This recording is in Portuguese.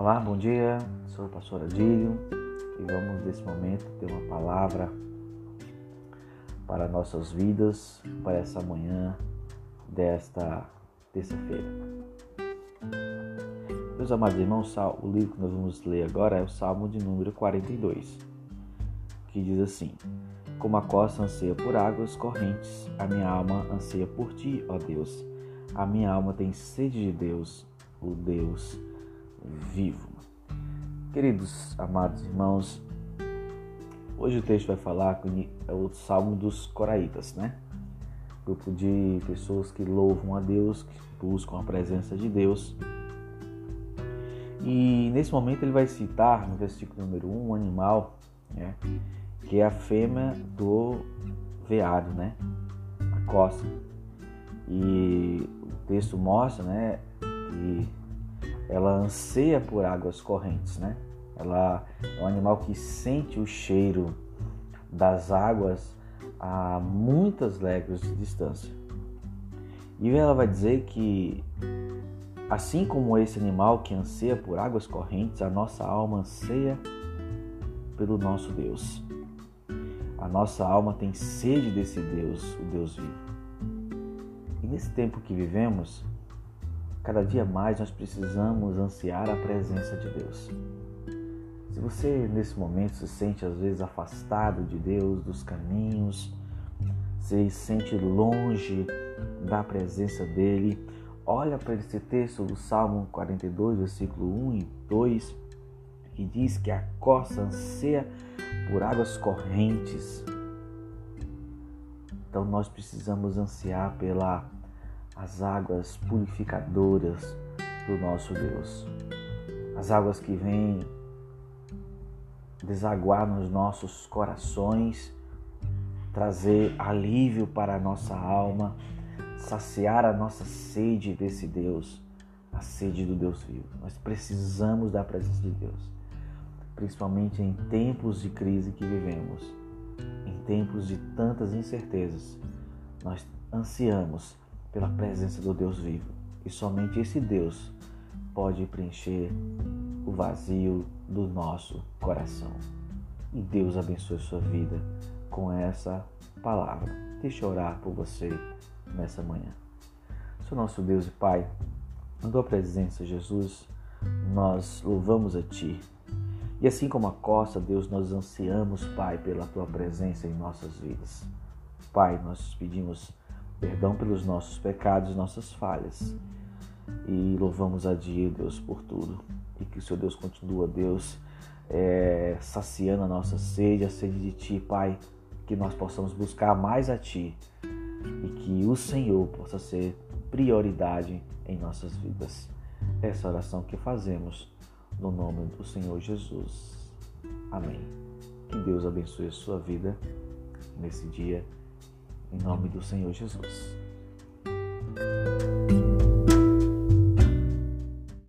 Olá, bom dia. Sou o pastor Adílio e vamos nesse momento ter uma palavra para nossas vidas, para essa manhã desta terça-feira. Meus amados irmãos, o livro que nós vamos ler agora é o Salmo de número 42, que diz assim: Como a costa anseia por águas correntes, a minha alma anseia por ti, ó Deus. A minha alma tem sede de Deus, o Deus vivo. Queridos amados irmãos, hoje o texto vai falar é o Salmo dos Coraitas, né? Grupo de pessoas que louvam a Deus, que buscam a presença de Deus. E nesse momento ele vai citar no versículo número 1 um animal, né? Que é a fêmea do veado, né? A coça. E o texto mostra, né? Que ela anseia por águas correntes, né? Ela é um animal que sente o cheiro das águas a muitas léguas de distância. E ela vai dizer que, assim como esse animal que anseia por águas correntes, a nossa alma anseia pelo nosso Deus. A nossa alma tem sede desse Deus, o Deus vivo. E nesse tempo que vivemos, Cada dia mais nós precisamos ansiar a presença de Deus. Se você nesse momento se sente às vezes afastado de Deus, dos caminhos, se sente longe da presença dele, olha para esse texto do Salmo 42, versículo 1 e 2, que diz que a costa anseia por águas correntes. Então nós precisamos ansiar pela as águas purificadoras do nosso Deus. As águas que vêm desaguar nos nossos corações, trazer alívio para a nossa alma, saciar a nossa sede desse Deus, a sede do Deus vivo. Nós precisamos da presença de Deus, principalmente em tempos de crise que vivemos, em tempos de tantas incertezas. Nós ansiamos pela presença do Deus vivo. E somente esse Deus pode preencher o vazio do nosso coração. E Deus abençoe sua vida com essa palavra. Deixa eu orar por você nessa manhã. Senhor nosso Deus e Pai, na tua presença, Jesus, nós louvamos a Ti. E assim como a costa, Deus, nós ansiamos, Pai, pela Tua presença em nossas vidas. Pai, nós pedimos perdão pelos nossos pecados, nossas falhas. E louvamos a Deus, por tudo. E que o Seu Deus continua, Deus, é, saciando a nossa sede, a sede de Ti, Pai. Que nós possamos buscar mais a Ti e que o Senhor possa ser prioridade em nossas vidas. Essa oração que fazemos no nome do Senhor Jesus. Amém. Que Deus abençoe a sua vida nesse dia em nome do Senhor Jesus.